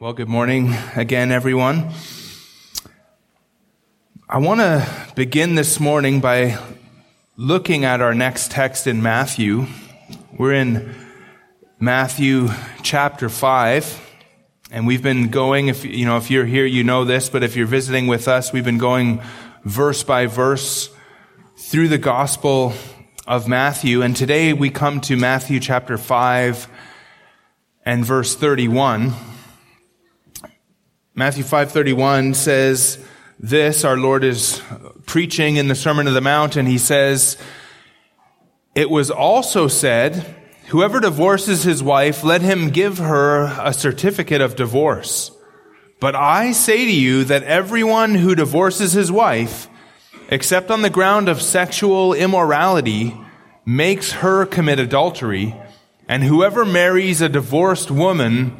Well, good morning again, everyone. I want to begin this morning by looking at our next text in Matthew. We're in Matthew chapter 5, and we've been going, if, you know, if you're here, you know this, but if you're visiting with us, we've been going verse by verse through the Gospel of Matthew, and today we come to Matthew chapter 5 and verse 31. Matthew 5:31 says this our Lord is preaching in the Sermon of the Mount and he says it was also said whoever divorces his wife let him give her a certificate of divorce. But I say to you that everyone who divorces his wife except on the ground of sexual immorality makes her commit adultery and whoever marries a divorced woman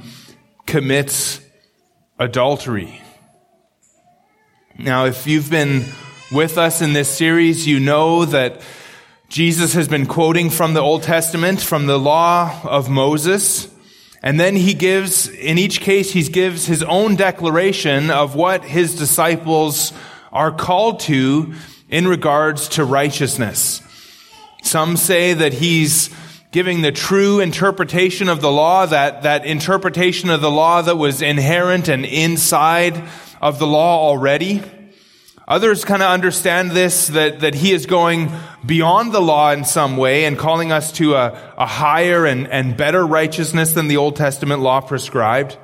commits adultery. Now, if you've been with us in this series, you know that Jesus has been quoting from the Old Testament, from the law of Moses. And then he gives, in each case, he gives his own declaration of what his disciples are called to in regards to righteousness. Some say that he's giving the true interpretation of the law, that, that interpretation of the law that was inherent and inside of the law already. Others kind of understand this, that, that he is going beyond the law in some way and calling us to a, a higher and, and better righteousness than the Old Testament law prescribed.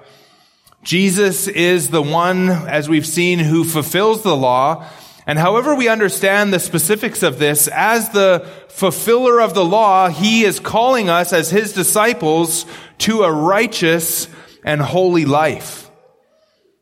Jesus is the one, as we've seen, who fulfills the law and however we understand the specifics of this, as the fulfiller of the law, he is calling us as his disciples to a righteous and holy life.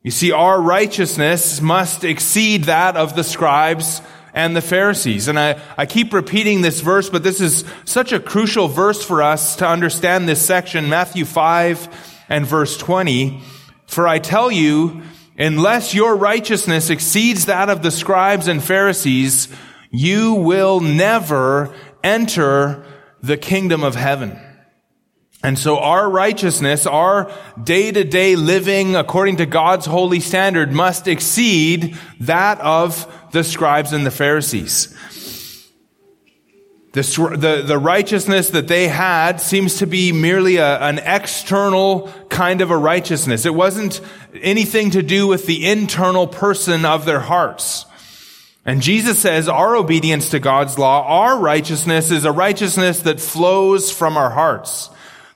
You see, our righteousness must exceed that of the scribes and the Pharisees. And I, I keep repeating this verse, but this is such a crucial verse for us to understand this section, Matthew 5 and verse 20. For I tell you, Unless your righteousness exceeds that of the scribes and Pharisees, you will never enter the kingdom of heaven. And so our righteousness, our day to day living according to God's holy standard must exceed that of the scribes and the Pharisees. The, the, the, righteousness that they had seems to be merely a, an external kind of a righteousness. It wasn't anything to do with the internal person of their hearts. And Jesus says our obedience to God's law, our righteousness is a righteousness that flows from our hearts.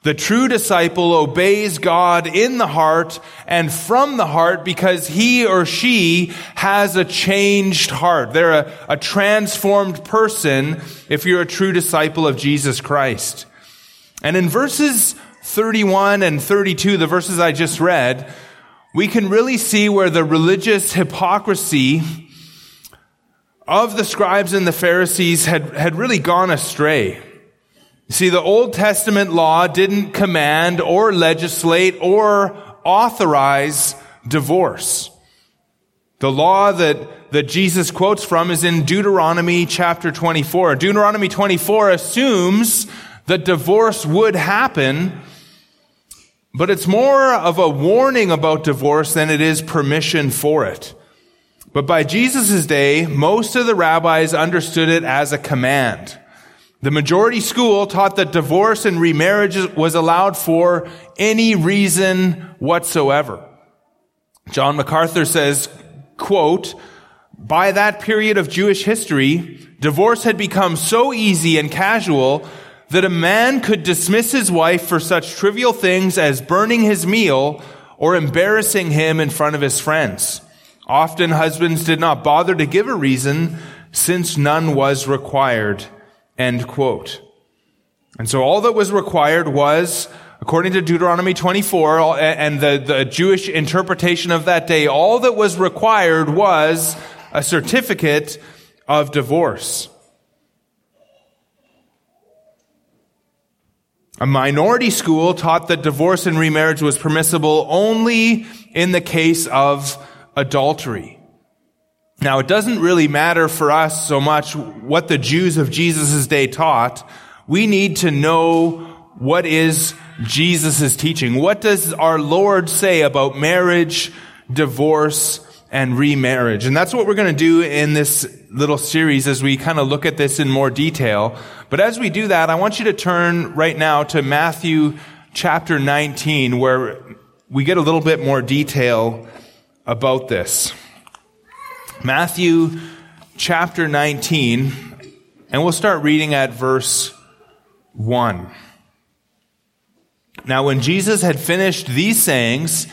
The true disciple obeys God in the heart and from the heart because he or she has a changed heart. They're a, a, transformed person if you're a true disciple of Jesus Christ. And in verses 31 and 32, the verses I just read, we can really see where the religious hypocrisy of the scribes and the Pharisees had, had really gone astray. See, the Old Testament law didn't command or legislate or authorize divorce. The law that, that Jesus quotes from is in Deuteronomy chapter 24. Deuteronomy 24 assumes that divorce would happen, but it's more of a warning about divorce than it is permission for it. But by Jesus' day, most of the rabbis understood it as a command. The majority school taught that divorce and remarriage was allowed for any reason whatsoever. John MacArthur says, quote, by that period of Jewish history, divorce had become so easy and casual that a man could dismiss his wife for such trivial things as burning his meal or embarrassing him in front of his friends. Often husbands did not bother to give a reason since none was required. End quote. And so all that was required was, according to Deuteronomy 24 and the, the Jewish interpretation of that day, all that was required was a certificate of divorce. A minority school taught that divorce and remarriage was permissible only in the case of adultery. Now, it doesn't really matter for us so much what the Jews of Jesus' day taught. We need to know what is Jesus teaching? What does our Lord say about marriage, divorce, and remarriage? And that's what we're going to do in this little series as we kind of look at this in more detail. But as we do that, I want you to turn right now to Matthew chapter 19 where we get a little bit more detail about this. Matthew chapter 19, and we'll start reading at verse 1. Now, when Jesus had finished these sayings,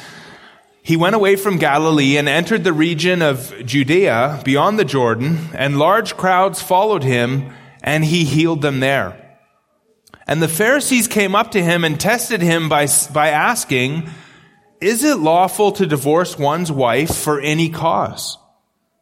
he went away from Galilee and entered the region of Judea beyond the Jordan, and large crowds followed him, and he healed them there. And the Pharisees came up to him and tested him by, by asking, Is it lawful to divorce one's wife for any cause?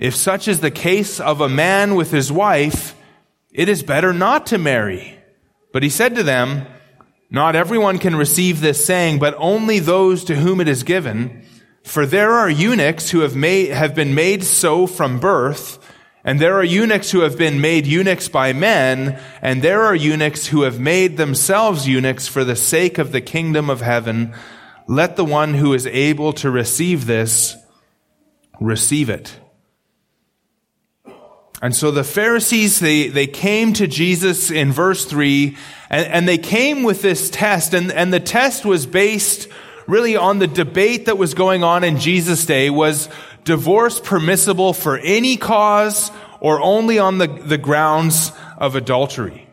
If such is the case of a man with his wife, it is better not to marry. But he said to them, Not everyone can receive this saying, but only those to whom it is given. For there are eunuchs who have made, have been made so from birth, and there are eunuchs who have been made eunuchs by men, and there are eunuchs who have made themselves eunuchs for the sake of the kingdom of heaven. Let the one who is able to receive this receive it. And so the Pharisees, they, they came to Jesus in verse 3, and, and they came with this test, and, and the test was based really on the debate that was going on in Jesus' day was divorce permissible for any cause or only on the, the grounds of adultery?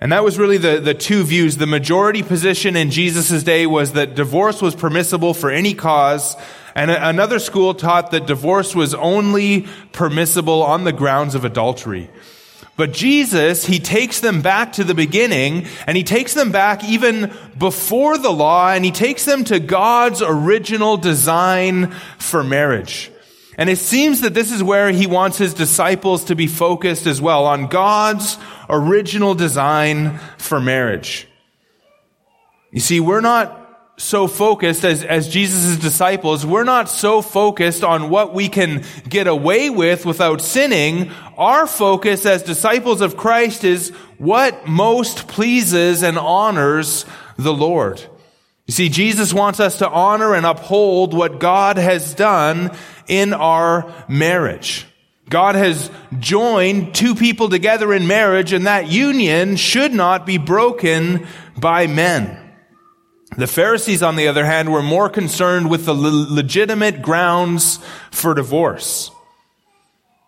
And that was really the, the two views. The majority position in Jesus' day was that divorce was permissible for any cause, and another school taught that divorce was only permissible on the grounds of adultery. But Jesus, he takes them back to the beginning and he takes them back even before the law and he takes them to God's original design for marriage. And it seems that this is where he wants his disciples to be focused as well, on God's original design for marriage. You see, we're not so focused as, as Jesus' disciples, we're not so focused on what we can get away with without sinning. Our focus as disciples of Christ is what most pleases and honors the Lord. You see, Jesus wants us to honor and uphold what God has done in our marriage. God has joined two people together in marriage and that union should not be broken by men. The Pharisees, on the other hand, were more concerned with the legitimate grounds for divorce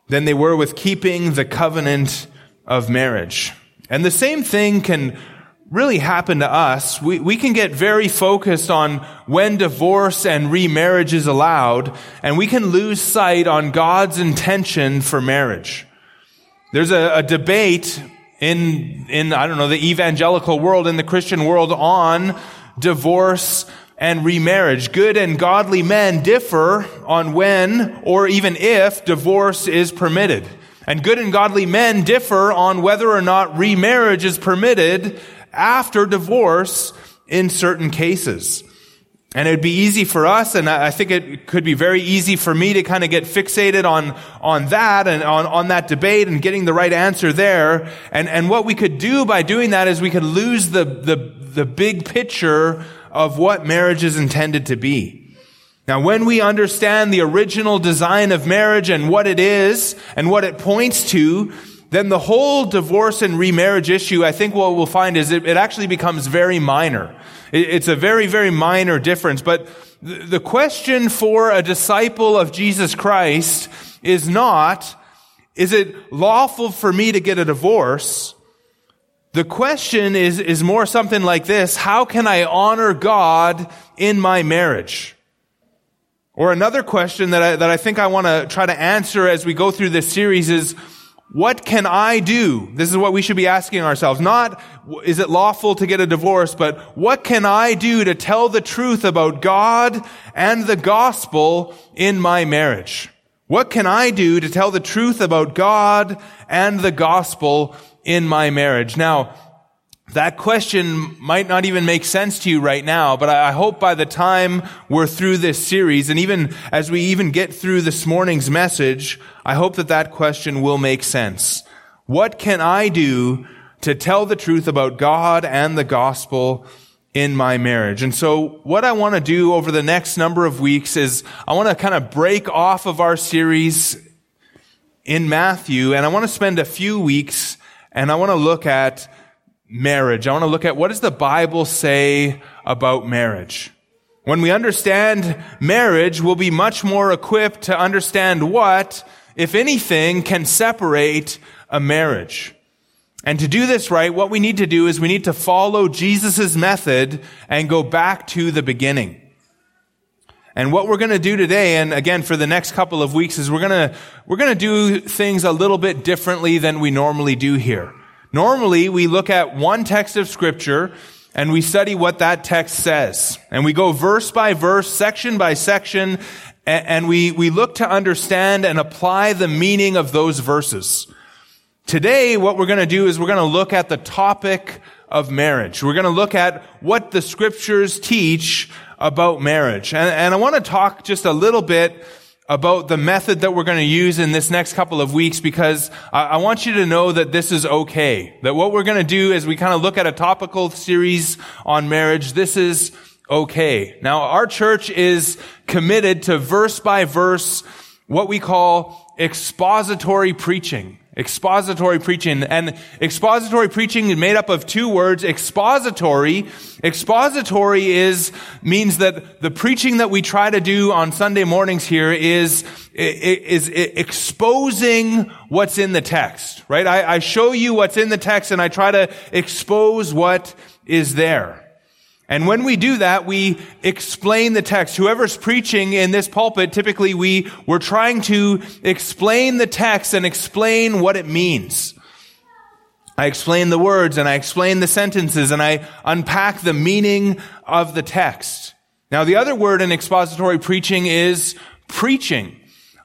than they were with keeping the covenant of marriage. And the same thing can really happen to us. We, we can get very focused on when divorce and remarriage is allowed, and we can lose sight on God's intention for marriage. There's a, a debate in, in, I don't know, the evangelical world, in the Christian world on divorce, and remarriage. Good and godly men differ on when or even if divorce is permitted. And good and godly men differ on whether or not remarriage is permitted after divorce in certain cases. And it'd be easy for us, and I think it could be very easy for me to kind of get fixated on, on that and on, on that debate and getting the right answer there. And, and what we could do by doing that is we could lose the, the, the big picture of what marriage is intended to be. Now, when we understand the original design of marriage and what it is and what it points to, then the whole divorce and remarriage issue, I think what we'll find is it, it actually becomes very minor. It, it's a very, very minor difference. But the, the question for a disciple of Jesus Christ is not, is it lawful for me to get a divorce? The question is, is more something like this. How can I honor God in my marriage? Or another question that I, that I think I want to try to answer as we go through this series is, what can I do? This is what we should be asking ourselves. Not, is it lawful to get a divorce, but what can I do to tell the truth about God and the gospel in my marriage? What can I do to tell the truth about God and the gospel in my marriage? Now, that question might not even make sense to you right now, but I hope by the time we're through this series, and even as we even get through this morning's message, I hope that that question will make sense. What can I do to tell the truth about God and the gospel in my marriage? And so what I want to do over the next number of weeks is I want to kind of break off of our series in Matthew, and I want to spend a few weeks and I want to look at marriage. I want to look at what does the Bible say about marriage? When we understand marriage, we'll be much more equipped to understand what, if anything, can separate a marriage. And to do this right, what we need to do is we need to follow Jesus' method and go back to the beginning. And what we're going to do today, and again for the next couple of weeks, is we're going to, we're going to do things a little bit differently than we normally do here. Normally, we look at one text of scripture and we study what that text says. And we go verse by verse, section by section, and we, we look to understand and apply the meaning of those verses. Today, what we're going to do is we're going to look at the topic of marriage. We're going to look at what the scriptures teach about marriage. And, and I want to talk just a little bit about the method that we're going to use in this next couple of weeks because I, want you to know that this is okay. That what we're going to do is we kind of look at a topical series on marriage, this is okay. Now, our church is committed to verse by verse, what we call expository preaching. Expository preaching. And expository preaching is made up of two words. Expository. Expository is, means that the preaching that we try to do on Sunday mornings here is, is, exposing what's in the text, right? I, I show you what's in the text and I try to expose what is there. And when we do that, we explain the text. Whoever's preaching in this pulpit, typically we, we're trying to explain the text and explain what it means. I explain the words and I explain the sentences and I unpack the meaning of the text. Now the other word in expository preaching is preaching.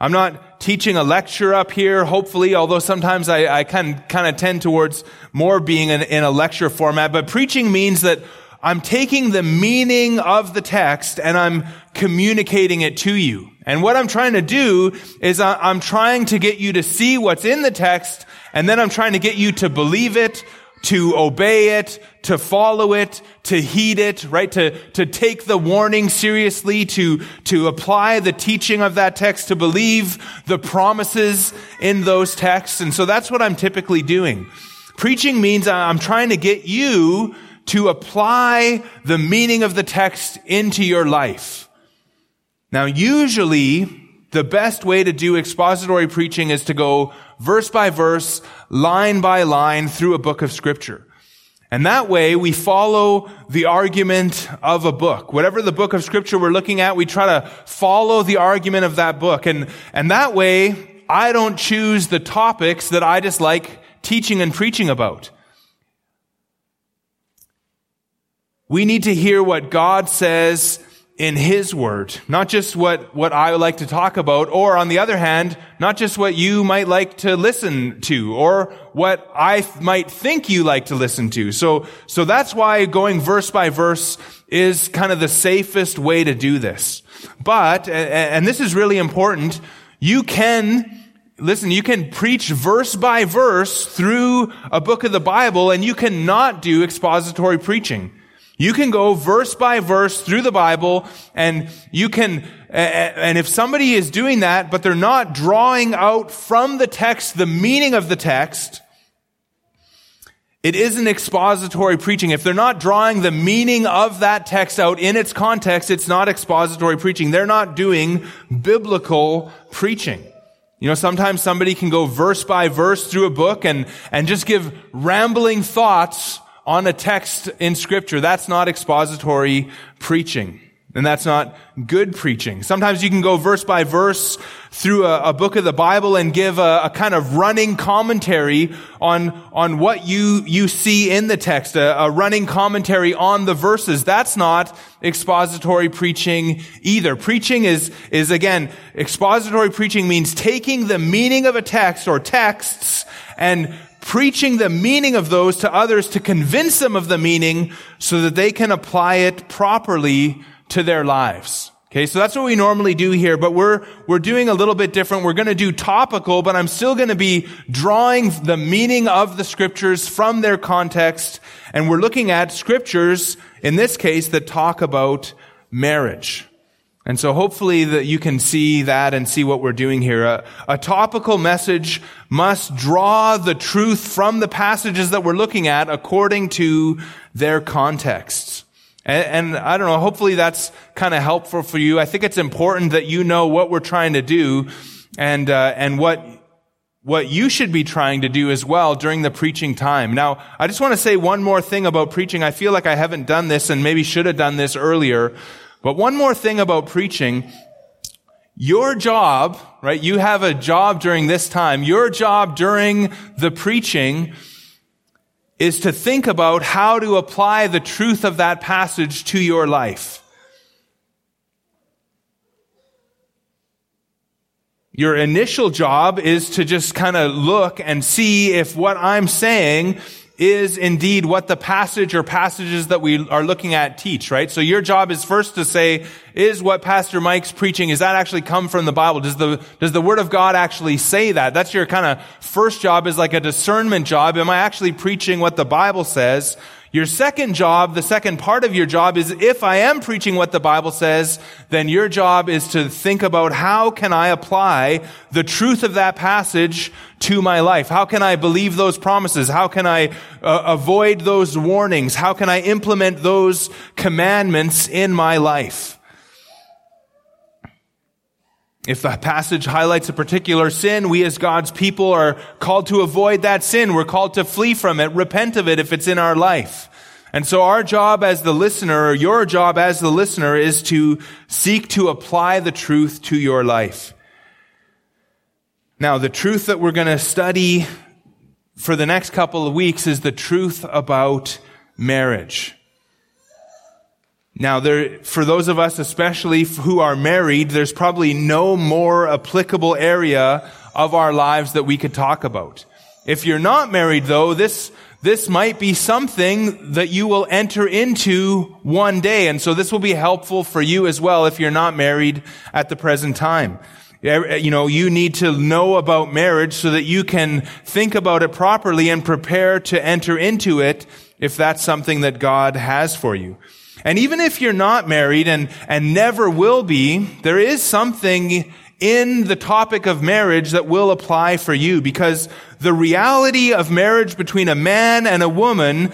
I'm not teaching a lecture up here, hopefully, although sometimes I, I kind, of tend towards more being in, in a lecture format, but preaching means that I'm taking the meaning of the text and I'm communicating it to you. And what I'm trying to do is I'm trying to get you to see what's in the text and then I'm trying to get you to believe it, to obey it, to follow it, to heed it, right? To, to take the warning seriously, to, to apply the teaching of that text, to believe the promises in those texts. And so that's what I'm typically doing. Preaching means I'm trying to get you to apply the meaning of the text into your life. Now, usually, the best way to do expository preaching is to go verse by verse, line by line through a book of scripture. And that way we follow the argument of a book. Whatever the book of scripture we're looking at, we try to follow the argument of that book. And, and that way I don't choose the topics that I just like teaching and preaching about. We need to hear what God says in His Word, not just what, what I like to talk about, or on the other hand, not just what you might like to listen to, or what I might think you like to listen to. So, so that's why going verse by verse is kind of the safest way to do this. But, and this is really important, you can Listen, you can preach verse by verse through a book of the Bible and you cannot do expository preaching. You can go verse by verse through the Bible and you can, and if somebody is doing that, but they're not drawing out from the text the meaning of the text, it isn't expository preaching. If they're not drawing the meaning of that text out in its context, it's not expository preaching. They're not doing biblical preaching. You know, sometimes somebody can go verse by verse through a book and, and just give rambling thoughts on a text in scripture. That's not expository preaching. And that's not good preaching. Sometimes you can go verse by verse through a, a book of the Bible and give a, a, kind of running commentary on, on what you, you see in the text, a, a running commentary on the verses. That's not expository preaching either. Preaching is, is again, expository preaching means taking the meaning of a text or texts and preaching the meaning of those to others to convince them of the meaning so that they can apply it properly to their lives. Okay, so that's what we normally do here, but we're, we're doing a little bit different. We're to do topical, but I'm still to be drawing the meaning of the scriptures from their context. And we're looking at scriptures, in this case, that talk about marriage. And so hopefully that you can see that and see what we're doing here. A, a, topical message must draw the truth from the passages that we're looking at according to their contexts. And, and I don't know, hopefully that's kind of helpful for you. I think it's important that you know what we're trying to do and, uh, and what, what you should be trying to do as well during the preaching time. Now, I just want to say one more thing about preaching. I feel like I haven't done this and maybe should have done this earlier. But one more thing about preaching. Your job, right? You have a job during this time. Your job during the preaching is to think about how to apply the truth of that passage to your life. Your initial job is to just kind of look and see if what I'm saying is indeed what the passage or passages that we are looking at teach, right? So your job is first to say, is what Pastor Mike's preaching, is that actually come from the Bible? Does the, does the Word of God actually say that? That's your kind of first job is like a discernment job. Am I actually preaching what the Bible says? Your second job, the second part of your job is if I am preaching what the Bible says, then your job is to think about how can I apply the truth of that passage to my life? How can I believe those promises? How can I uh, avoid those warnings? How can I implement those commandments in my life? If the passage highlights a particular sin, we as God's people are called to avoid that sin. We're called to flee from it, repent of it if it's in our life. And so our job as the listener, or your job as the listener, is to seek to apply the truth to your life. Now, the truth that we're going to study for the next couple of weeks is the truth about marriage. Now, there, for those of us, especially who are married, there's probably no more applicable area of our lives that we could talk about. If you're not married, though, this, this might be something that you will enter into one day. And so this will be helpful for you as well if you're not married at the present time. Eh, you know, you need to know about marriage so that you can think about it properly and prepare to enter into it if that's something that God has for you. And even if you're not married and, and never will be, there is something in the topic of marriage that will apply for you because the reality of marriage between a man and a woman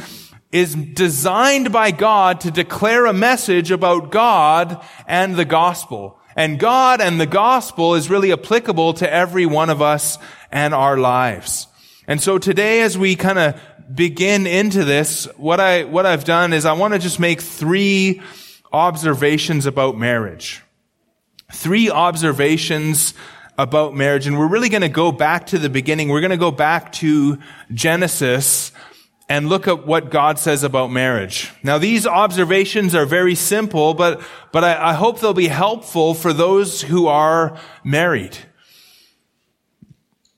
is designed by God to declare a message about God and the gospel. And God and the gospel is really applicable to every one of us and our lives. And so today as we kind of begin into this, what I, what I've done is I want to just make three observations about marriage. Three observations about marriage. And we're really going to go back to the beginning. We're going to go back to Genesis and look at what God says about marriage. Now, these observations are very simple, but, but I, I hope they'll be helpful for those who are married.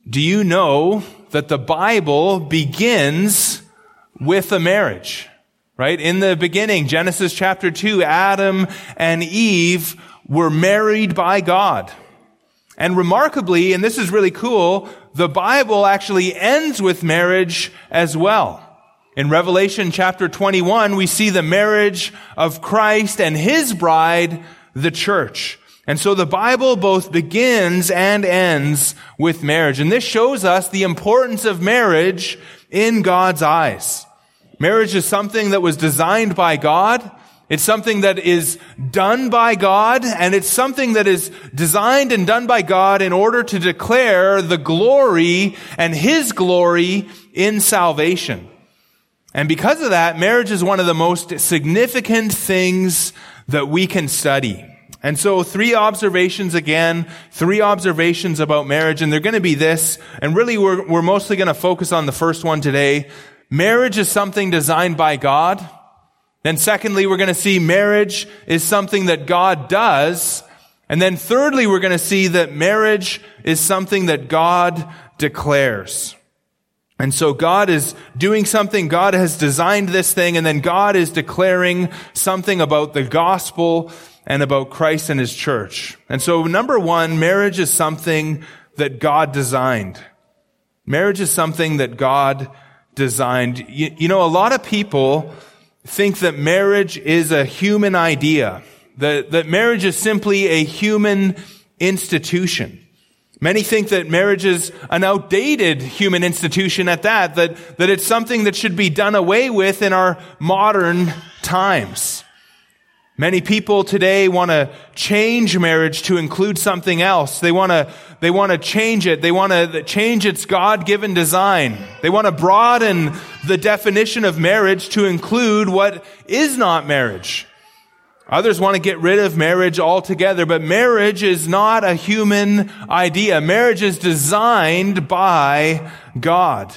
Do you know that the Bible begins with a marriage, right? In the beginning, Genesis chapter 2, Adam and Eve were married by God. And remarkably, and this is really cool, the Bible actually ends with marriage as well. In Revelation chapter 21, we see the marriage of Christ and his bride, the church. And so the Bible both begins and ends with marriage. And this shows us the importance of marriage in God's eyes. Marriage is something that was designed by God. It's something that is done by God, and it's something that is designed and done by God in order to declare the glory and His glory in salvation. And because of that, marriage is one of the most significant things that we can study. And so three observations again, three observations about marriage, and they're going to be this, and really we're, we're mostly going to focus on the first one today. Marriage is something designed by God. Then secondly, we're going to see marriage is something that God does. And then thirdly, we're going to see that marriage is something that God declares. And so God is doing something, God has designed this thing, and then God is declaring something about the gospel and about Christ and his church. And so number one, marriage is something that God designed. Marriage is something that God designed. You, you know, a lot of people think that marriage is a human idea, that, that marriage is simply a human institution. Many think that marriage is an outdated human institution at that, that, that it's something that should be done away with in our modern times. Many people today want to change marriage to include something else. They want to, they want to change it. They want to change its God-given design. They want to broaden the definition of marriage to include what is not marriage. Others want to get rid of marriage altogether, but marriage is not a human idea. Marriage is designed by God.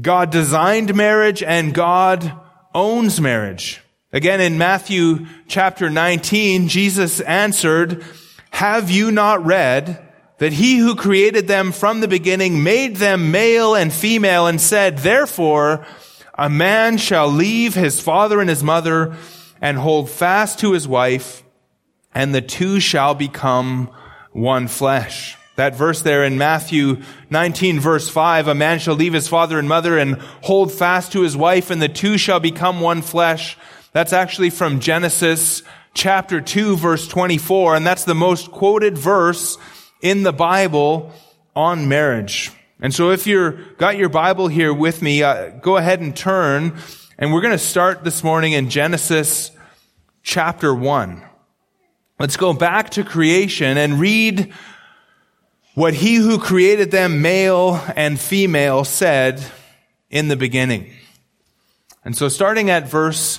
God designed marriage and God owns marriage. Again, in Matthew chapter 19, Jesus answered, Have you not read that he who created them from the beginning made them male and female and said, Therefore, a man shall leave his father and his mother and hold fast to his wife, and the two shall become one flesh. That verse there in Matthew 19 verse 5, a man shall leave his father and mother and hold fast to his wife, and the two shall become one flesh. That's actually from Genesis chapter 2 verse 24, and that's the most quoted verse in the Bible on marriage. And so if you're got your Bible here with me, uh, go ahead and turn and we're going to start this morning in Genesis chapter 1. Let's go back to creation and read what he who created them, male and female, said in the beginning. And so starting at verse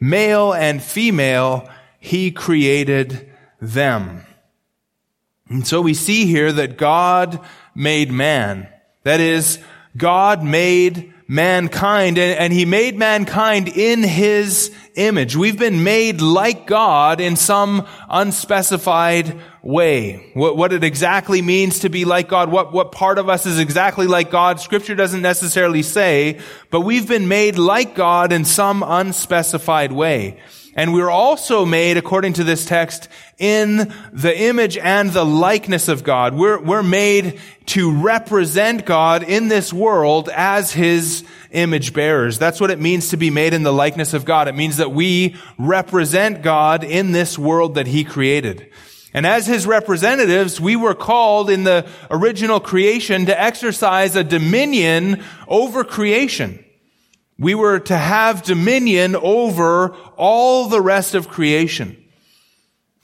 Male and female, he created them. And so we see here that God made man. That is, God made mankind and, and, he made mankind in his image. We've been made like God in some unspecified way. What, what it exactly means to be like God, what, what part of us is exactly like God, scripture doesn't necessarily say, but we've been made like God in some unspecified way. And we're also made, according to this text, in the image and the likeness of God. We're, we're made to represent God in this world as His image bearers. That's what it means to be made in the likeness of God. It means that we represent God in this world that He created. And as His representatives, we were called in the original creation to exercise a dominion over creation. We were to have dominion over all the rest of creation.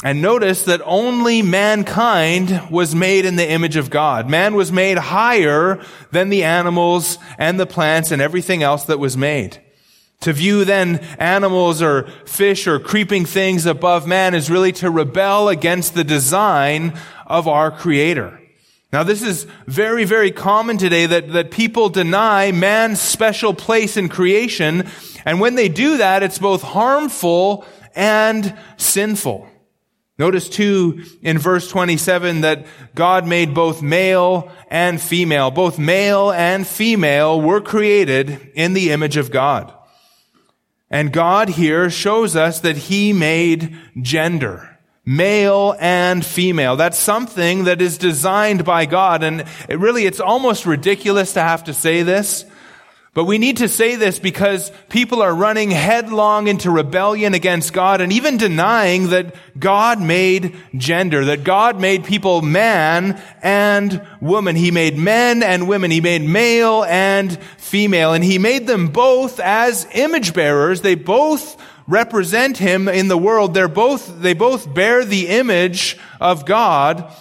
And notice that only mankind was made in the image of God. Man was made higher than the animals and the plants and everything else that was made. To view then animals or fish or creeping things above man is really to rebel against the design of our creator. Now this is very, very common today that, that people deny man's special place in creation. And when they do that, it's both harmful and sinful. Notice too in verse 27 that God made both male and female. Both male and female were created in the image of God. And God here shows us that He made gender. Male and female. That's something that is designed by God. And it really, it's almost ridiculous to have to say this. But we need to say this because people are running headlong into rebellion against God and even denying that God made gender, that God made people man and woman. He made men and women. He made male and female. And he made them both as image bearers. They both represent him in the world. They're both, they both bear the image of God.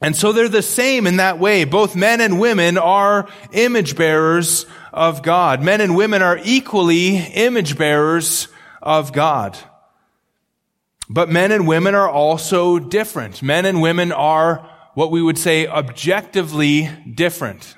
And so they're the same in that way. Both men and women are image bearers of God. Men and women are equally image bearers of God. But men and women are also different. Men and women are what we would say objectively different.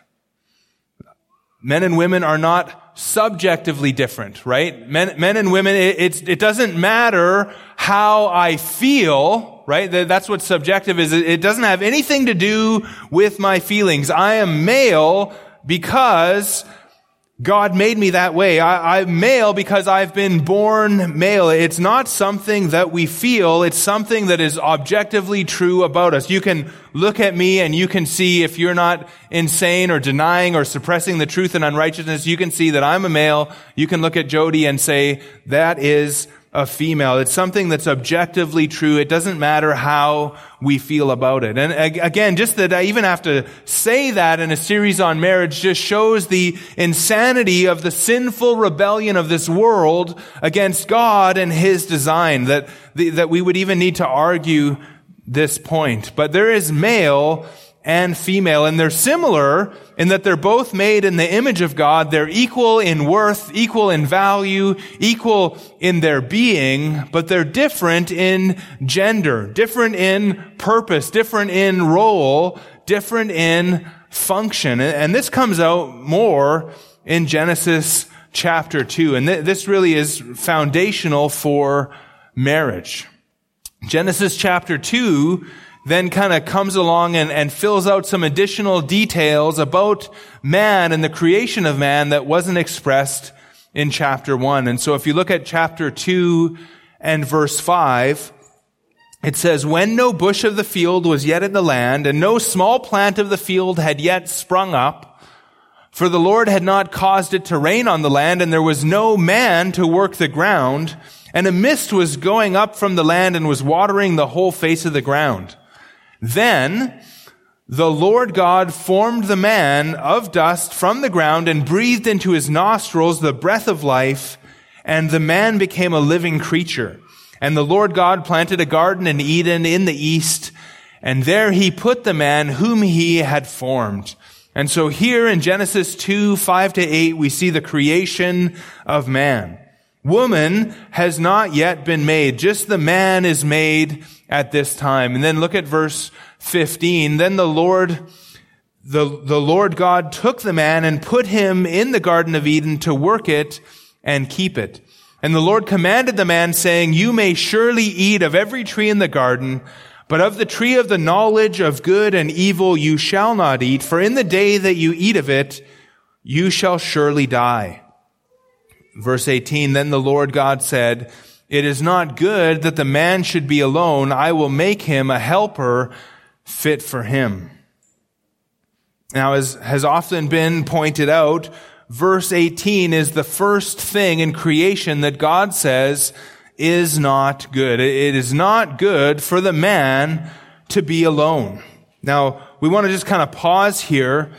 Men and women are not subjectively different, right? Men, men and women, it, it doesn't matter how I feel, right? That's what subjective is. It doesn't have anything to do with my feelings. I am male because God made me that way. I, am male because I've been born male. It's not something that we feel. It's something that is objectively true about us. You can look at me and you can see if you're not insane or denying or suppressing the truth and unrighteousness, you can see that I'm a male. You can look at Jody and say, that is a female. It's something that's objectively true. It doesn't matter how we feel about it. And again, just that I even have to say that in a series on marriage just shows the insanity of the sinful rebellion of this world against God and His design, that, that we would even need to argue this point. But there is male and female. And they're similar in that they're both made in the image of God. They're equal in worth, equal in value, equal in their being, but they're different in gender, different in purpose, different in role, different in function. And this comes out more in Genesis chapter 2. And this really is foundational for marriage. Genesis chapter 2 then kind of comes along and, and fills out some additional details about man and the creation of man that wasn't expressed in chapter 1. And so if you look at chapter 2 and verse 5, it says, When no bush of the field was yet in the land, and no small plant of the field had yet sprung up, for the Lord had not caused it to rain on the land, and there was no man to work the ground, and a mist was going up from the land and was watering the whole face of the ground. Then the Lord God formed the man of dust from the ground and breathed into his nostrils the breath of life, and the man became a living creature. And the Lord God planted a garden in Eden in the east, and there he put the man whom he had formed. And so here in Genesis 2, 5 to 8, we see the creation of man. Woman has not yet been made. Just the man is made at this time. And then look at verse 15. Then the Lord, the, the Lord God took the man and put him in the Garden of Eden to work it and keep it. And the Lord commanded the man saying, you may surely eat of every tree in the garden, but of the tree of the knowledge of good and evil you shall not eat, for in the day that you eat of it, you shall surely die. Verse 18, then the Lord God said, it is not good that the man should be alone. I will make him a helper fit for him. Now, as has often been pointed out, verse 18 is the first thing in creation that God says is not good. It is not good for the man to be alone. Now, we want to just kind of pause here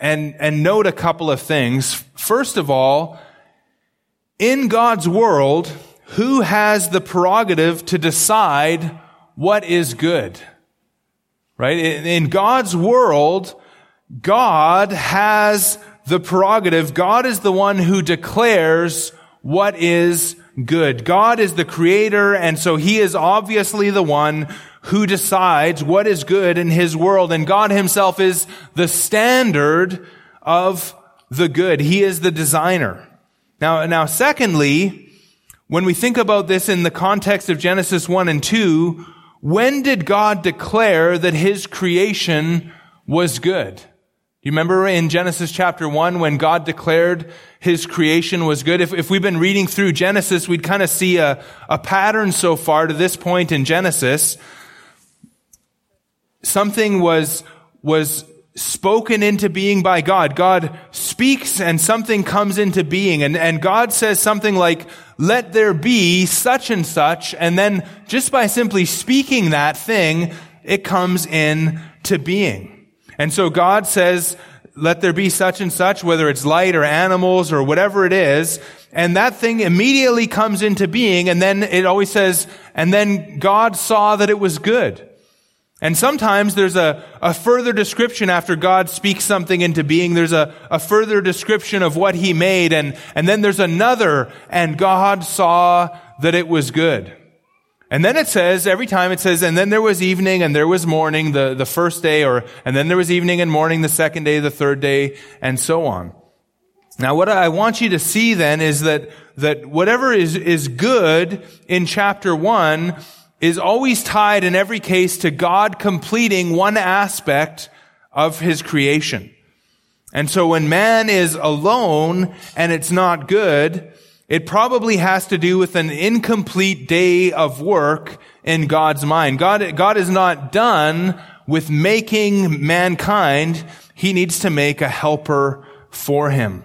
and, and note a couple of things. First of all, in God's world, who has the prerogative to decide what is good? Right? In God's world, God has the prerogative. God is the one who declares what is good. God is the creator, and so he is obviously the one who decides what is good in his world, and God himself is the standard of the good. He is the designer. Now, now secondly, when we think about this in the context of Genesis 1 and 2, when did God declare that his creation was good? Do you remember in Genesis chapter 1 when God declared his creation was good? If, if we've been reading through Genesis, we'd kind of see a, a pattern so far to this point in Genesis. Something was, was spoken into being by God. God speaks and something comes into being. And, and God says something like, let there be such and such. And then just by simply speaking that thing, it comes in to being. And so God says, let there be such and such, whether it's light or animals or whatever it is. And that thing immediately comes into being. And then it always says, and then God saw that it was good. And sometimes there's a, a further description after God speaks something into being. There's a, a further description of what he made. And, and then there's another, and God saw that it was good. And then it says, every time it says, and then there was evening and there was morning the, the first day, or, and then there was evening and morning the second day, the third day, and so on. Now what I want you to see then is that, that whatever is, is good in chapter one is always tied in every case to God completing one aspect of his creation. And so when man is alone and it's not good, it probably has to do with an incomplete day of work in God's mind. God, God is not done with making mankind. He needs to make a helper for him.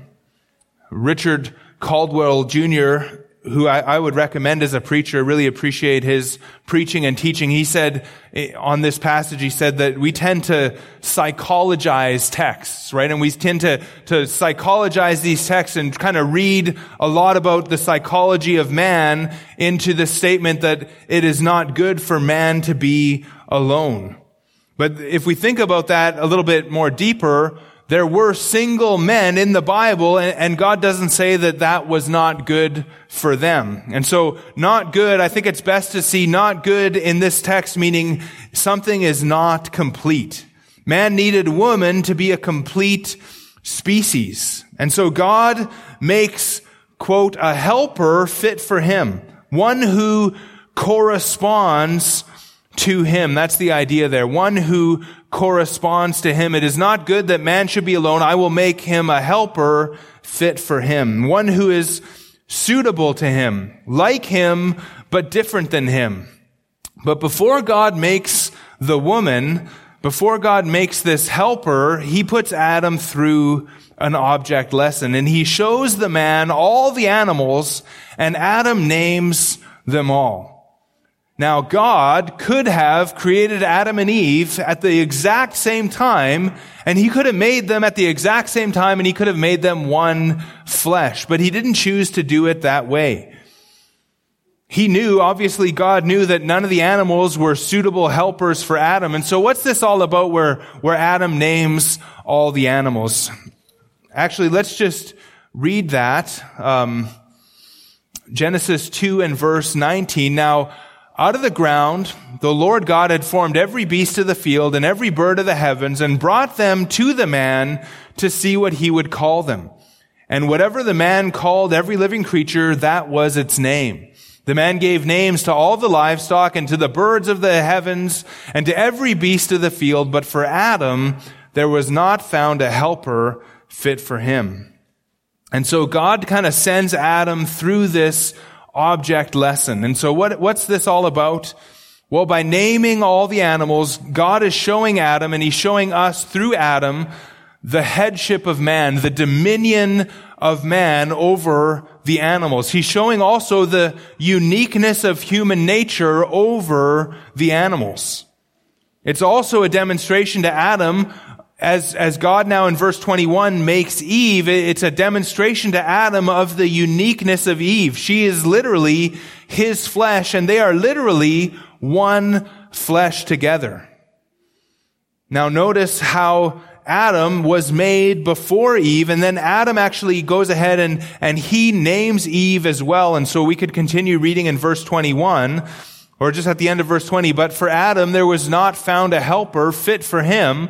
Richard Caldwell Jr who I, I, would recommend as a preacher, really appreciate his preaching and teaching. He said eh, on this passage, he said that we tend to psychologize texts, right? And we tend to, to psychologize these texts and kind of read a lot about the psychology of man into the statement that it is not good for man to be alone. But if we think about that a little bit more deeper, there were single men in the Bible, and God doesn't say that that was not good for them. And so, not good, I think it's best to see not good in this text, meaning something is not complete. Man needed woman to be a complete species. And so God makes, quote, a helper fit for him. One who corresponds to him. That's the idea there. One who corresponds to him. It is not good that man should be alone. I will make him a helper fit for him. One who is suitable to him, like him, but different than him. But before God makes the woman, before God makes this helper, he puts Adam through an object lesson and he shows the man all the animals and Adam names them all. Now, God could have created Adam and Eve at the exact same time, and He could have made them at the exact same time, and He could have made them one flesh, but He didn't choose to do it that way. He knew, obviously God knew that none of the animals were suitable helpers for Adam. And so what's this all about where, where Adam names all the animals? Actually, let's just read that. Um, Genesis 2 and verse 19. Now, out of the ground, the Lord God had formed every beast of the field and every bird of the heavens and brought them to the man to see what he would call them. And whatever the man called every living creature, that was its name. The man gave names to all the livestock and to the birds of the heavens and to every beast of the field. But for Adam, there was not found a helper fit for him. And so God kind of sends Adam through this object lesson. And so what, what's this all about? Well, by naming all the animals, God is showing Adam and he's showing us through Adam the headship of man, the dominion of man over the animals. He's showing also the uniqueness of human nature over the animals. It's also a demonstration to Adam as, as God now in verse 21 makes Eve, it's a demonstration to Adam of the uniqueness of Eve. She is literally his flesh and they are literally one flesh together. Now notice how Adam was made before Eve, and then Adam actually goes ahead and, and he names Eve as well. And so we could continue reading in verse 21, or just at the end of verse 20. But for Adam, there was not found a helper fit for him.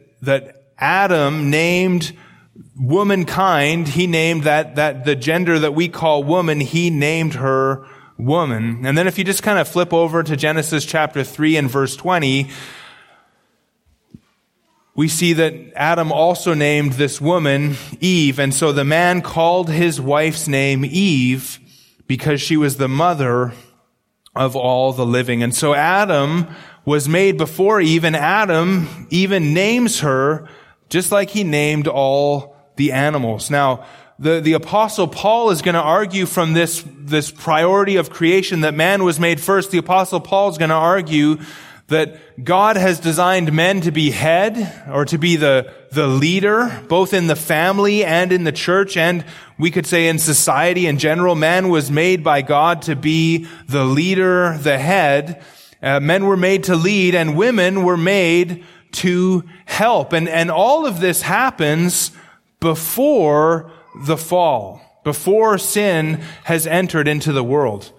that Adam named womankind, he named that, that the gender that we call woman, he named her woman. And then if you just kind of flip over to Genesis chapter 3 and verse 20, we see that Adam also named this woman Eve. And so the man called his wife's name Eve because she was the mother of all the living. And so Adam was made before even Adam even names her just like he named all the animals. Now, the, the apostle Paul is going to argue from this, this priority of creation that man was made first. The apostle Paul is going to argue that God has designed men to be head or to be the, the leader, both in the family and in the church, and we could say in society in general. Man was made by God to be the leader, the head. Uh, men were made to lead, and women were made to help. And, and all of this happens before the fall, before sin has entered into the world.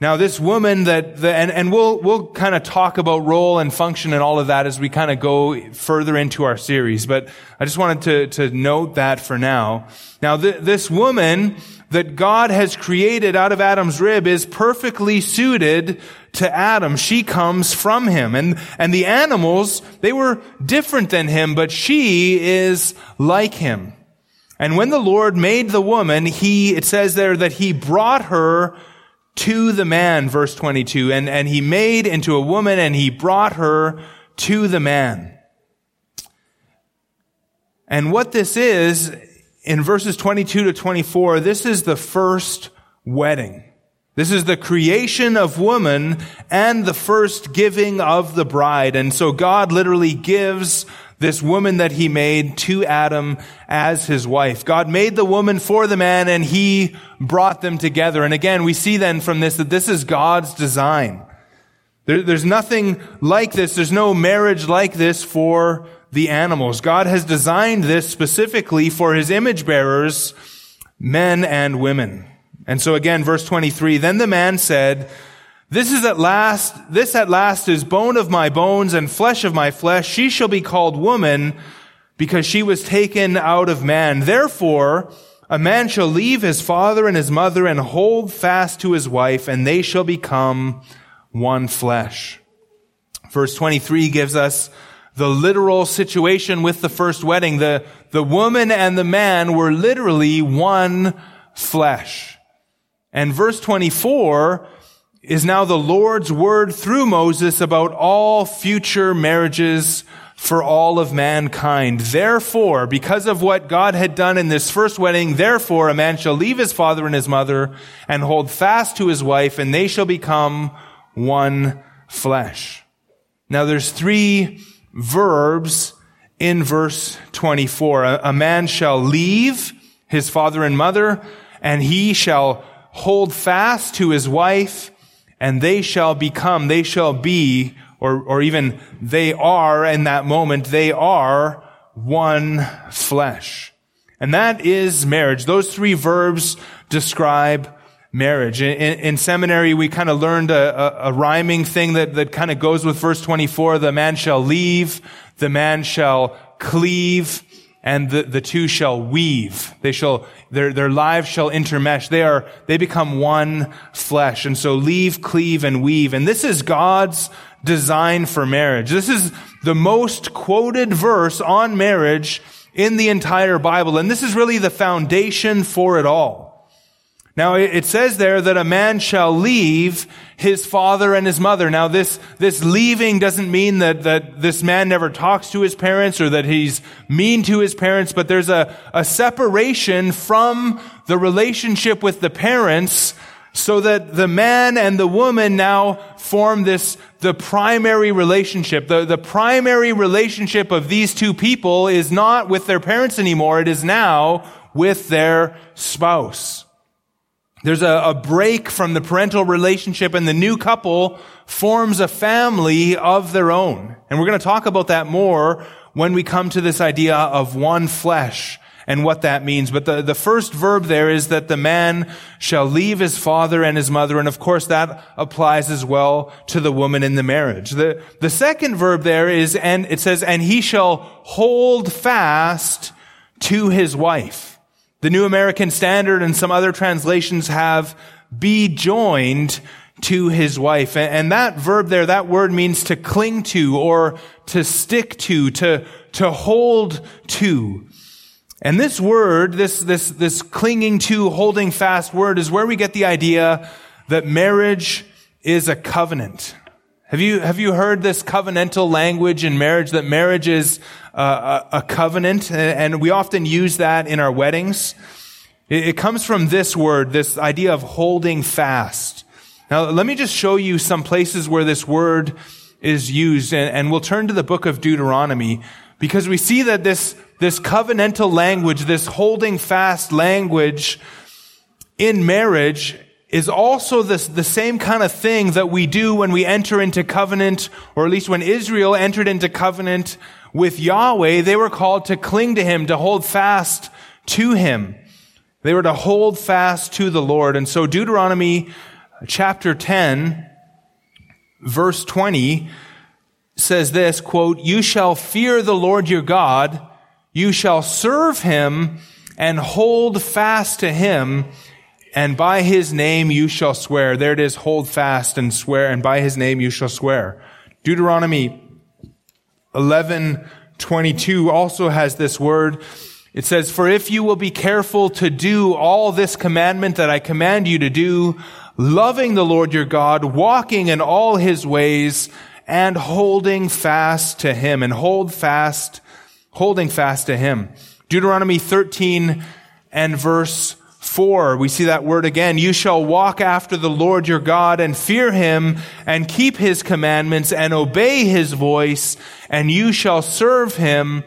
Now, this woman that, the, and, and we'll, we'll kind of talk about role and function and all of that as we kind of go further into our series, but I just wanted to, to note that for now. Now, th- this woman that God has created out of Adam's rib is perfectly suited to Adam. She comes from him. And, and the animals, they were different than him, but she is like him. And when the Lord made the woman, he, it says there that he brought her to the man, verse 22, and, and he made into a woman and he brought her to the man. And what this is, in verses 22 to 24, this is the first wedding. This is the creation of woman and the first giving of the bride. And so God literally gives this woman that he made to Adam as his wife. God made the woman for the man and he brought them together. And again, we see then from this that this is God's design. There, there's nothing like this. There's no marriage like this for the animals. God has designed this specifically for his image bearers, men and women. And so again, verse 23, then the man said, this is at last, this at last is bone of my bones and flesh of my flesh. She shall be called woman because she was taken out of man. Therefore, a man shall leave his father and his mother and hold fast to his wife and they shall become one flesh. Verse 23 gives us the literal situation with the first wedding. The, the woman and the man were literally one flesh. And verse 24 is now the Lord's word through Moses about all future marriages for all of mankind. Therefore, because of what God had done in this first wedding, therefore a man shall leave his father and his mother and hold fast to his wife and they shall become one flesh. Now there's three verbs in verse 24. A, man shall leave his father and mother and he shall hold fast to his wife and they shall become, they shall be, or, or even they are in that moment, they are one flesh. And that is marriage. Those three verbs describe marriage. In, in, in seminary, we kind of learned a, a, a, rhyming thing that, that kind of goes with verse 24. The man shall leave, the man shall cleave, and the, the two shall weave. They shall, their, their lives shall intermesh. They are, they become one flesh. And so leave, cleave, and weave. And this is God's design for marriage. This is the most quoted verse on marriage in the entire Bible. And this is really the foundation for it all. Now it says there that a man shall leave his father and his mother. Now this, this leaving doesn't mean that, that this man never talks to his parents or that he's mean to his parents, but there's a, a separation from the relationship with the parents so that the man and the woman now form this, the primary relationship. The, the primary relationship of these two people is not with their parents anymore. It is now with their spouse. There's a, a, break from the parental relationship and the new couple forms a family of their own. And we're going to talk about that more when we come to this idea of one flesh and what that means. But the, the first verb there is that the man shall leave his father and his mother. And of course that applies as well to the woman in the marriage. The, the second verb there is, and it says, and he shall hold fast to his wife. The New American Standard and some other translations have be joined to his wife. And that verb there, that word means to cling to or to stick to, to, to hold to. And this word, this, this, this clinging to, holding fast word is where we get the idea that marriage is a covenant. Have you, have you heard this covenantal language in marriage that marriage is a, a covenant? And we often use that in our weddings. It, comes from this word, this idea of holding fast. Now, let me just show you some places where this word is used, and we'll turn to the book of Deuteronomy because we see that this, this covenantal language, this holding fast language in marriage is also this, the same kind of thing that we do when we enter into covenant, or at least when Israel entered into covenant with Yahweh, they were called to cling to Him, to hold fast to Him. They were to hold fast to the Lord. And so Deuteronomy chapter 10, verse 20 says this, quote, You shall fear the Lord your God, you shall serve Him and hold fast to Him, and by his name you shall swear. There it is, hold fast and swear, and by his name you shall swear. Deuteronomy 11, 22 also has this word. It says, For if you will be careful to do all this commandment that I command you to do, loving the Lord your God, walking in all his ways, and holding fast to him, and hold fast, holding fast to him. Deuteronomy 13 and verse 4, we see that word again. You shall walk after the Lord your God and fear him and keep his commandments and obey his voice and you shall serve him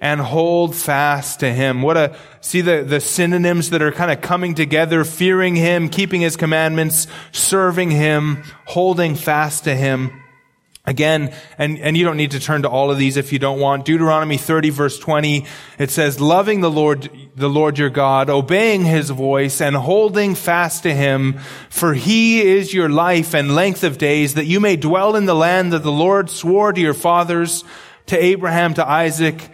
and hold fast to him. What a, see the, the synonyms that are kind of coming together, fearing him, keeping his commandments, serving him, holding fast to him. Again, and, and you don't need to turn to all of these if you don't want. Deuteronomy 30 verse 20, it says, loving the Lord, the Lord your God, obeying his voice and holding fast to him, for he is your life and length of days that you may dwell in the land that the Lord swore to your fathers, to Abraham, to Isaac,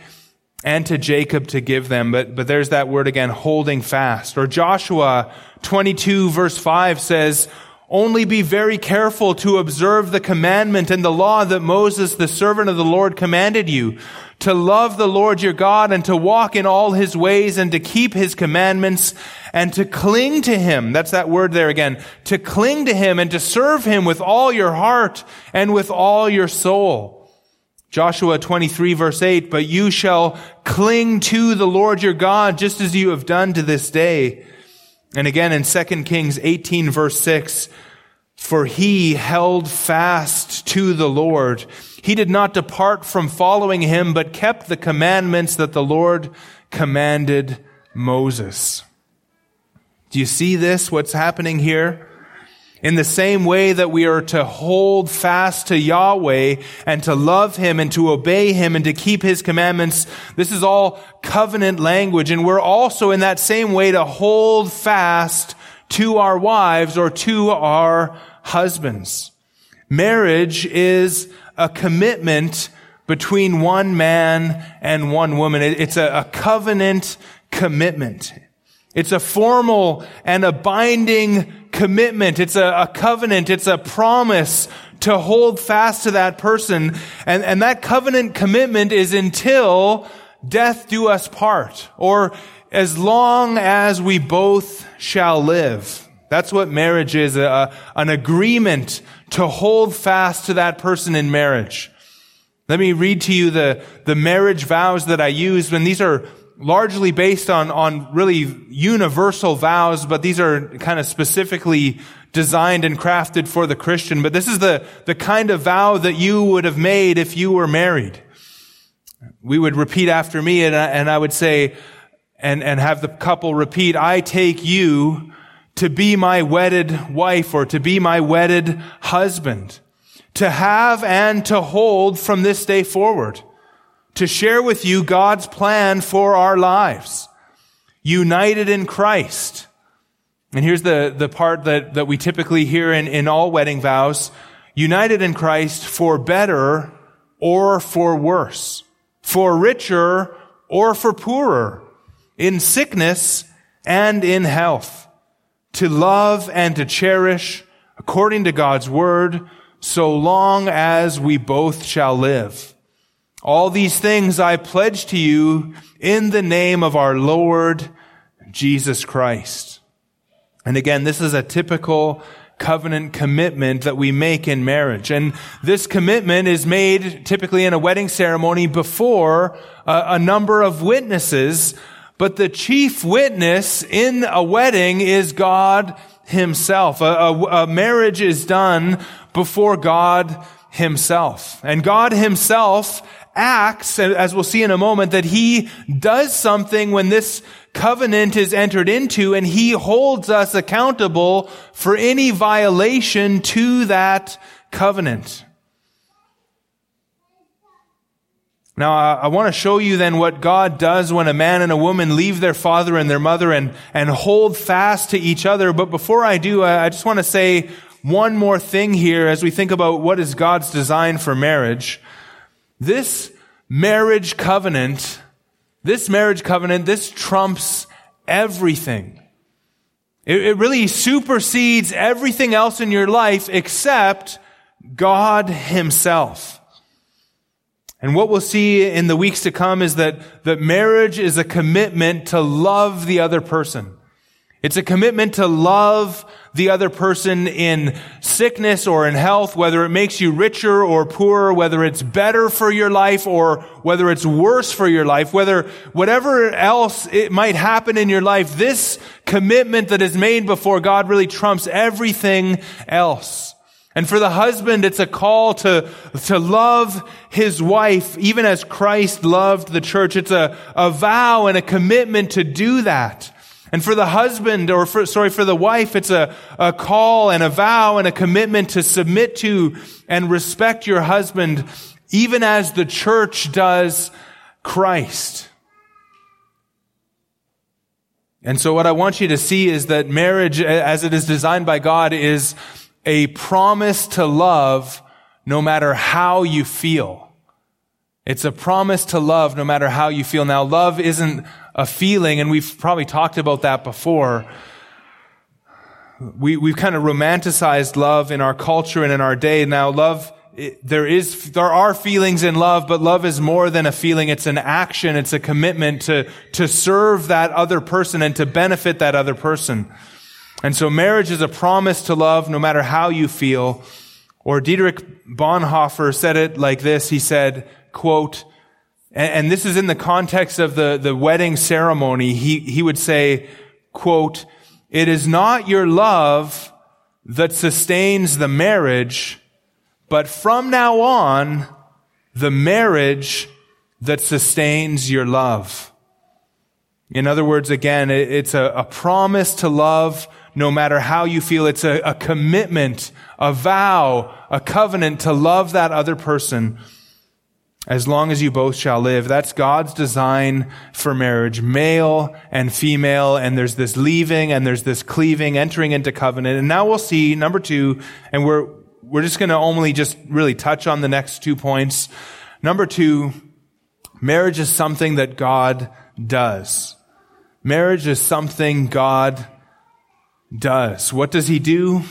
and to Jacob to give them. But, but there's that word again, holding fast. Or Joshua 22 verse 5 says, only be very careful to observe the commandment and the law that Moses, the servant of the Lord, commanded you, to love the Lord your God and to walk in all his ways and to keep his commandments and to cling to him. That's that word there again. To cling to him and to serve him with all your heart and with all your soul. Joshua 23 verse 8, but you shall cling to the Lord your God just as you have done to this day and again in 2 Kings 18 verse 6, for he held fast to the Lord. He did not depart from following him, but kept the commandments that the Lord commanded Moses. Do you see this? What's happening here? In the same way that we are to hold fast to Yahweh and to love Him and to obey Him and to keep His commandments, this is all covenant language. And we're also in that same way to hold fast to our wives or to our husbands. Marriage is a commitment between one man and one woman. It's a, covenant commitment. It's a formal and a binding commitment. It's a, a, covenant. It's a promise to hold fast to that person. And, and that covenant commitment is until death do us part. Or as long as we both shall live. That's what marriage is, a, an agreement to hold fast to that person in marriage. Let me read to you the, the marriage vows that I used, and these are largely based on, on really universal vows, but these are kind of specifically designed and crafted for the Christian. But this is the, the kind of vow that you would have made if you were married. We would repeat after me and I, and I would say, and, and have the couple repeat, I take you to be my wedded wife or to be my wedded husband, to have and to hold from this day forward to share with you God's plan for our lives, united in Christ. And here's the, the part that, that we typically hear in, in all wedding vows. United in Christ for better or for worse, for richer or for poorer, in sickness and in health, to love and to cherish according to God's word, so long as we both shall live. All these things I pledge to you in the name of our Lord Jesus Christ. And again, this is a typical covenant commitment that we make in marriage. And this commitment is made typically in a wedding ceremony before a, a number of witnesses. But the chief witness in a wedding is God himself. A, a, a marriage is done before God himself. And God himself acts, as we'll see in a moment, that he does something when this covenant is entered into and he holds us accountable for any violation to that covenant. Now, I, want to show you then what God does when a man and a woman leave their father and their mother and, and hold fast to each other. But before I do, I just want to say one more thing here as we think about what is God's design for marriage. This marriage covenant, this marriage covenant, this trumps everything. It, it really supersedes everything else in your life except God himself. And what we'll see in the weeks to come is that, that marriage is a commitment to love the other person. It's a commitment to love the other person in sickness or in health, whether it makes you richer or poorer, whether it's better for your life or whether it's worse for your life, whether whatever else it might happen in your life, this commitment that is made before God really trumps everything else. And for the husband, it's a call to, to love his wife, even as Christ loved the church. It's a, a vow and a commitment to do that. And for the husband, or for, sorry, for the wife, it's a, a call and a vow and a commitment to submit to and respect your husband, even as the church does Christ. And so what I want you to see is that marriage, as it is designed by God, is a promise to love no matter how you feel. It's a promise to love no matter how you feel. Now, love isn't a feeling, and we've probably talked about that before. We, we've kind of romanticized love in our culture and in our day. Now, love, it, there is, there are feelings in love, but love is more than a feeling. It's an action. It's a commitment to, to serve that other person and to benefit that other person. And so marriage is a promise to love no matter how you feel. Or Dietrich Bonhoeffer said it like this. He said, quote, and, and this is in the context of the, the wedding ceremony, he, he would say, quote, it is not your love that sustains the marriage, but from now on, the marriage that sustains your love. In other words, again, it's a, a promise to love no matter how you feel. It's a, a commitment, a vow, a covenant to love that other person as long as you both shall live. That's God's design for marriage, male and female, and there's this leaving and there's this cleaving, entering into covenant. And now we'll see number two, and we're, we're just going to only just really touch on the next two points. Number two, marriage is something that God does. Marriage is something God does. What does he do?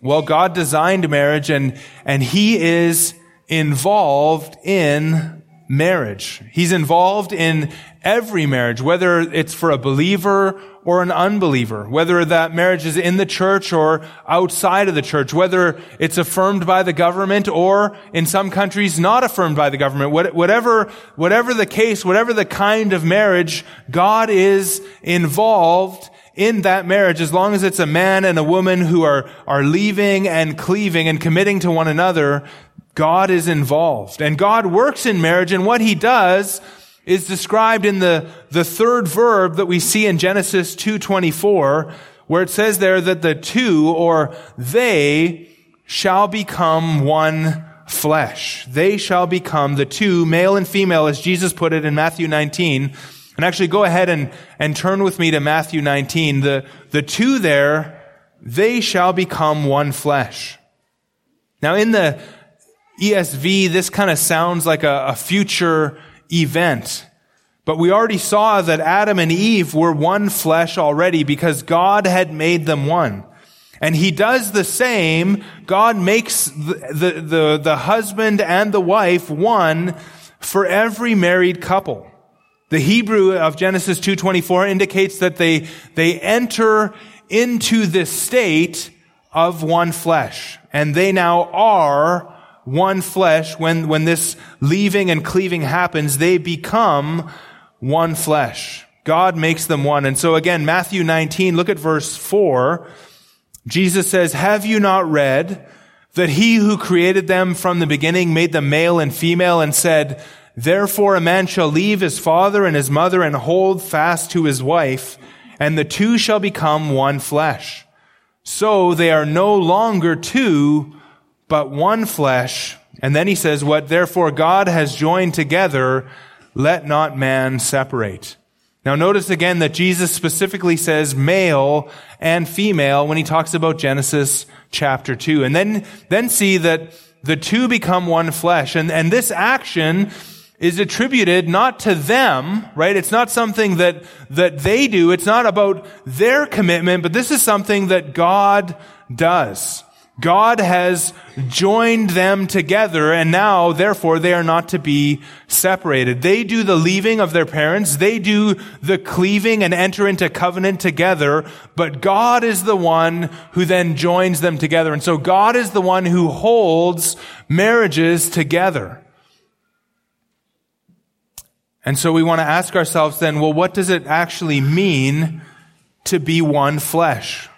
Well, God designed marriage and, and he is involved in marriage. He's involved in every marriage, whether it's for a believer or an unbeliever, whether that marriage is in the church or outside of the church, whether it's affirmed by the government or in some countries not affirmed by the government. Whatever, whatever the case, whatever the kind of marriage, God is involved in that marriage as long as it's a man and a woman who are, are leaving and cleaving and committing to one another. God is involved and God works in marriage and what he does is described in the, the third verb that we see in Genesis 2.24, where it says there that the two, or they, shall become one flesh. They shall become the two, male and female, as Jesus put it in Matthew 19. And actually go ahead and, and turn with me to Matthew 19. The, the two there, they shall become one flesh. Now in the ESV, this kind of sounds like a, a future event. But we already saw that Adam and Eve were one flesh already because God had made them one. And he does the same. God makes the, the, the, the, husband and the wife one for every married couple. The Hebrew of Genesis 2.24 indicates that they, they enter into this state of one flesh. And they now are one flesh, when, when this leaving and cleaving happens, they become one flesh. God makes them one. And so again, Matthew 19, look at verse 4. Jesus says, Have you not read that he who created them from the beginning made them male and female and said, Therefore a man shall leave his father and his mother and hold fast to his wife, and the two shall become one flesh. So they are no longer two, but one flesh. And then he says, what therefore God has joined together, let not man separate. Now notice again that Jesus specifically says male and female when he talks about Genesis chapter 2. And then, then see that the two become one flesh. And, and this action is attributed not to them, right? It's not something that, that they do. It's not about their commitment, but this is something that God does. God has joined them together and now, therefore, they are not to be separated. They do the leaving of their parents. They do the cleaving and enter into covenant together, but God is the one who then joins them together. And so God is the one who holds marriages together. And so we want to ask ourselves then, well, what does it actually mean to be one flesh?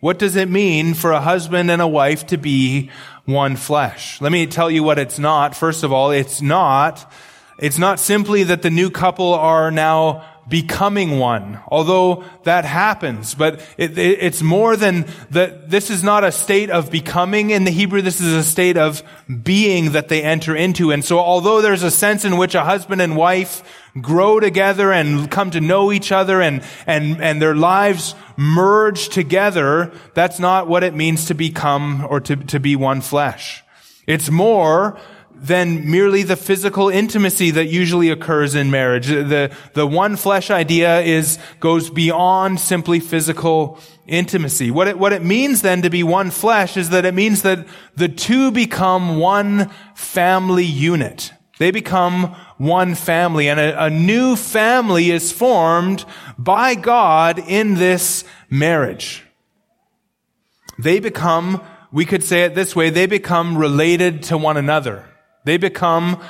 What does it mean for a husband and a wife to be one flesh? Let me tell you what it's not. First of all, it's not, it's not simply that the new couple are now becoming one, although that happens. But it, it, it's more than that. This is not a state of becoming in the Hebrew. This is a state of being that they enter into. And so although there's a sense in which a husband and wife grow together and come to know each other and, and, and their lives merge together, that's not what it means to become or to, to be one flesh. It's more than merely the physical intimacy that usually occurs in marriage. The, the one flesh idea is, goes beyond simply physical intimacy. What it, what it means then to be one flesh is that it means that the two become one family unit. They become one family and a, a new family is formed by God in this marriage. They become, we could say it this way, they become related to one another. They become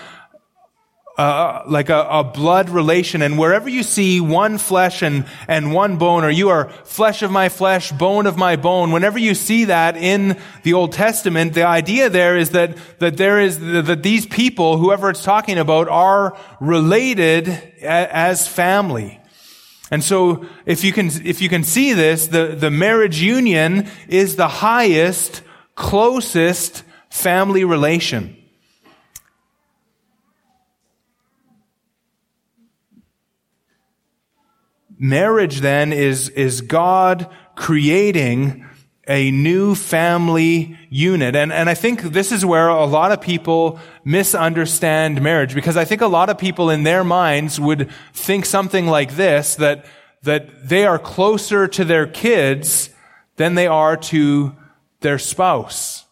uh, like a, a, blood relation. And wherever you see one flesh and, and one bone, or you are flesh of my flesh, bone of my bone, whenever you see that in the Old Testament, the idea there is that, that there is, that these people, whoever it's talking about, are related as family. And so if you can, if you can see this, the, the marriage union is the highest, closest family relation. Marriage then is, is God creating a new family unit. And, and I think this is where a lot of people misunderstand marriage because I think a lot of people in their minds would think something like this, that, that they are closer to their kids than they are to their spouse.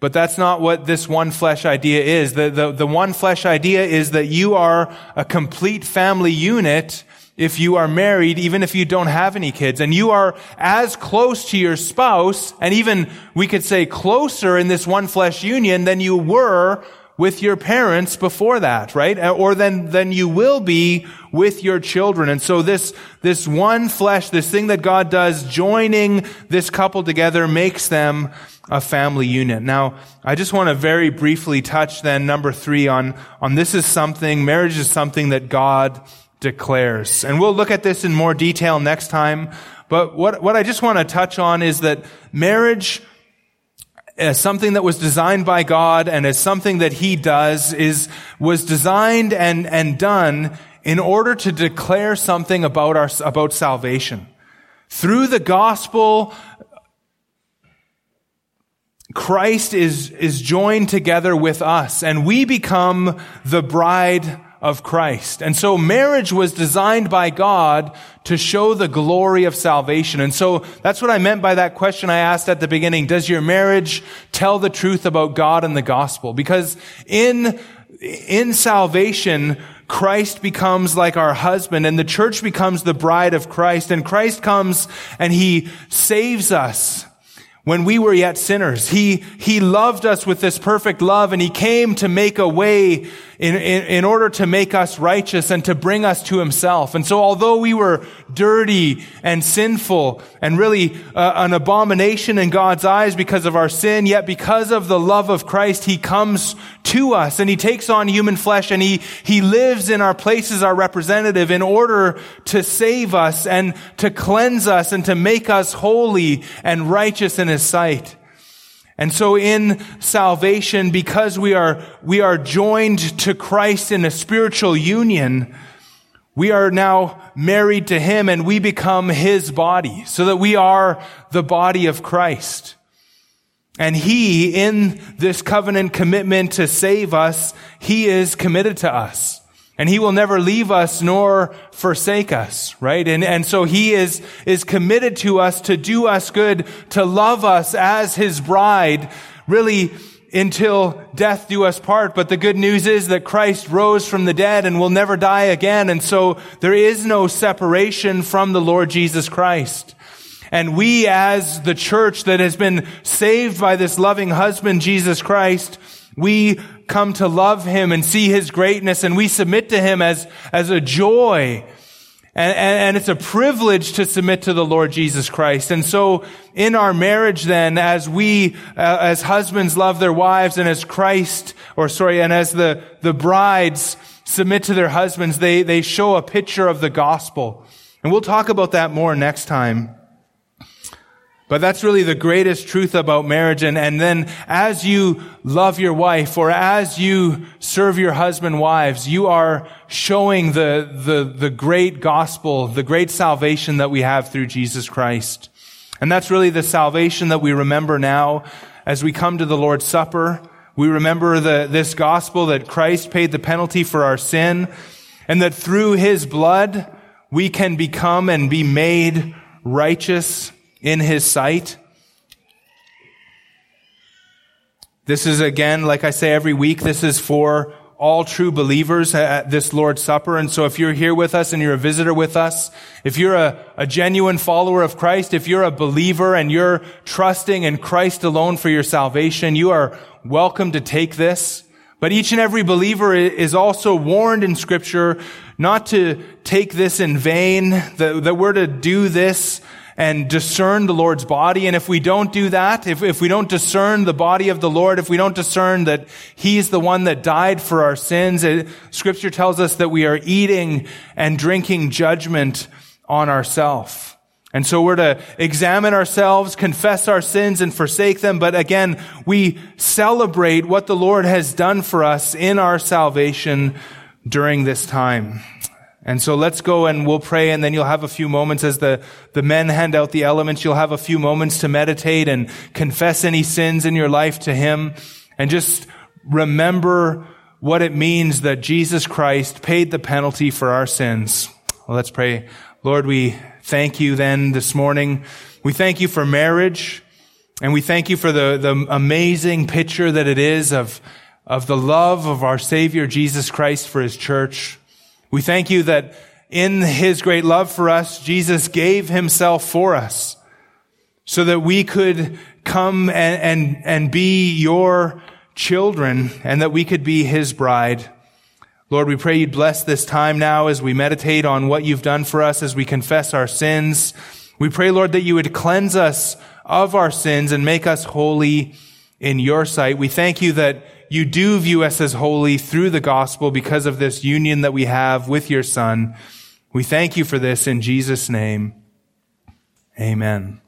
But that's not what this one flesh idea is. The, the, the one flesh idea is that you are a complete family unit if you are married, even if you don't have any kids. And you are as close to your spouse, and even we could say closer in this one flesh union than you were with your parents before that, right? Or than, than you will be with your children. And so this, this one flesh, this thing that God does, joining this couple together makes them a family unit. Now, I just want to very briefly touch then number three on, on this is something, marriage is something that God declares. And we'll look at this in more detail next time. But what, what I just want to touch on is that marriage as something that was designed by God and as something that He does is, was designed and, and done in order to declare something about our, about salvation. Through the gospel, Christ is, is joined together with us and we become the bride of Christ. And so marriage was designed by God to show the glory of salvation. And so that's what I meant by that question I asked at the beginning. Does your marriage tell the truth about God and the gospel? Because in, in salvation, Christ becomes like our husband and the church becomes the bride of Christ and Christ comes and he saves us when we were yet sinners. He, he loved us with this perfect love and he came to make a way in, in, in, order to make us righteous and to bring us to himself. And so although we were dirty and sinful and really uh, an abomination in God's eyes because of our sin, yet because of the love of Christ, he comes to us and he takes on human flesh and he, he lives in our places, our representative in order to save us and to cleanse us and to make us holy and righteous in his sight. And so in salvation, because we are, we are joined to Christ in a spiritual union, we are now married to Him and we become His body so that we are the body of Christ. And he, in this covenant commitment to save us, he is committed to us. And he will never leave us nor forsake us, right? And, and so he is, is committed to us to do us good, to love us as his bride, really until death do us part. But the good news is that Christ rose from the dead and will never die again. And so there is no separation from the Lord Jesus Christ. And we as the church that has been saved by this loving husband, Jesus Christ, we come to love him and see his greatness and we submit to him as, as a joy. And, and, and, it's a privilege to submit to the Lord Jesus Christ. And so in our marriage then, as we, uh, as husbands love their wives and as Christ, or sorry, and as the, the brides submit to their husbands, they, they show a picture of the gospel. And we'll talk about that more next time. But that's really the greatest truth about marriage. And, and then as you love your wife or as you serve your husband wives, you are showing the, the, the great gospel, the great salvation that we have through Jesus Christ. And that's really the salvation that we remember now as we come to the Lord's Supper. We remember the, this gospel that Christ paid the penalty for our sin and that through his blood we can become and be made righteous in his sight. This is again, like I say every week, this is for all true believers at this Lord's Supper. And so if you're here with us and you're a visitor with us, if you're a, a, genuine follower of Christ, if you're a believer and you're trusting in Christ alone for your salvation, you are welcome to take this. But each and every believer is also warned in scripture not to take this in vain, that, that we're to do this and discern the Lord's body. And if we don't do that, if, if we don't discern the body of the Lord, if we don't discern that He's the one that died for our sins, it, Scripture tells us that we are eating and drinking judgment on ourselves. And so we're to examine ourselves, confess our sins and forsake them. But again, we celebrate what the Lord has done for us in our salvation during this time. And so let's go and we'll pray and then you'll have a few moments as the, the men hand out the elements. You'll have a few moments to meditate and confess any sins in your life to Him and just remember what it means that Jesus Christ paid the penalty for our sins. Well, let's pray. Lord, we thank you then this morning. We thank you for marriage. And we thank you for the, the amazing picture that it is of, of the love of our Savior Jesus Christ for His church. We thank you that in His great love for us, Jesus gave Himself for us so that we could come and, and, and be your children and that we could be His bride. Lord, we pray you'd bless this time now as we meditate on what you've done for us, as we confess our sins. We pray, Lord, that you would cleanse us of our sins and make us holy in your sight. We thank you that you do view us as holy through the gospel because of this union that we have with your son. We thank you for this in Jesus' name. Amen.